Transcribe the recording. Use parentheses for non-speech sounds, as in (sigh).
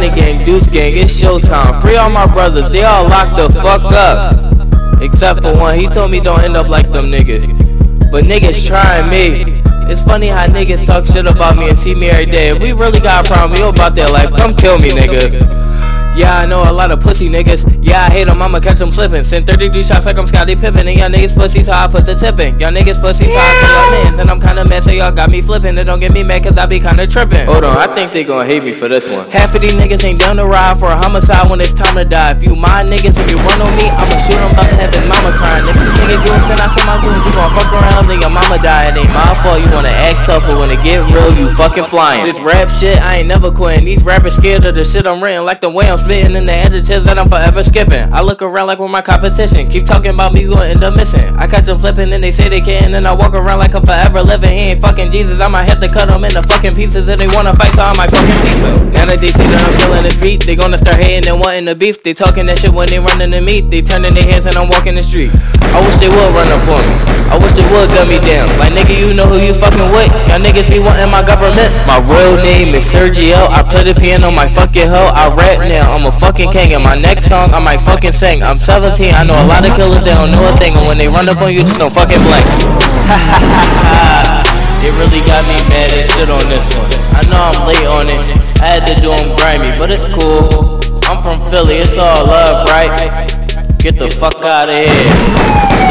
gang, deuce gang, it's showtime. Free all my brothers, they all locked the fuck up. Except for one, he told me don't end up like them niggas. But niggas trying me. It's funny how niggas talk shit about me and see me every day. If we really got a problem, we about their life, come kill me, nigga. Yeah, I know a lot of pussy niggas. Yeah, I hate them, I'ma catch them slipping. Send 33 shots like I'm Scottie Pippen. And y'all niggas pussy, so I put the tip in. Y'all niggas pussy, so I put y'all in. And I'm kinda mad, so y'all got me flipping. And don't get me mad, cause I be kinda tripping. Hold on, I think they gon' hate me for this one. Half of these niggas ain't down to ride for a homicide when it's time to die. If you my niggas, if you run on me, I'ma shoot him, about to have his mama crying. If you good, then I show my goons. You gon' fuck around, your mama die. It ain't my fault, you wanna act tough, but when it get real, you fucking flying. This rap shit, I ain't never quitting. These rappers scared of the shit I'm writing, like the way I'm spitting in the adjectives that I'm forever skipping. I look around like we're my competition. Keep talking about me, gonna end up missing. I catch them flipping and they say they can't, and then I walk around like I'm forever living. He ain't fucking Jesus. I might have to cut them into fucking pieces if they wanna fight, so I might fucking piece them. Now that they see that I'm killing this beat, they gonna start hating and wanting the beef. They talking that shit when they running the meat. They turning their heads and I'm walking the street. I wish they would run up on me. I wish they would gun me down. Like nigga, you know who you fucking with. Y'all niggas be wanting my government. My real name is Sergio. I play the piano, my fucking hoe. I rap now. I'm a fucking king in my next song, I might fucking sing. I'm 17, I know a lot of killers, they don't know a thing. And when they run up on you, just don't fucking blink. (laughs) it really got me mad as shit on this one. I know I'm late on it. I had to do them grimy, but it's cool. I'm from Philly, it's all love, right? Get the fuck out of here.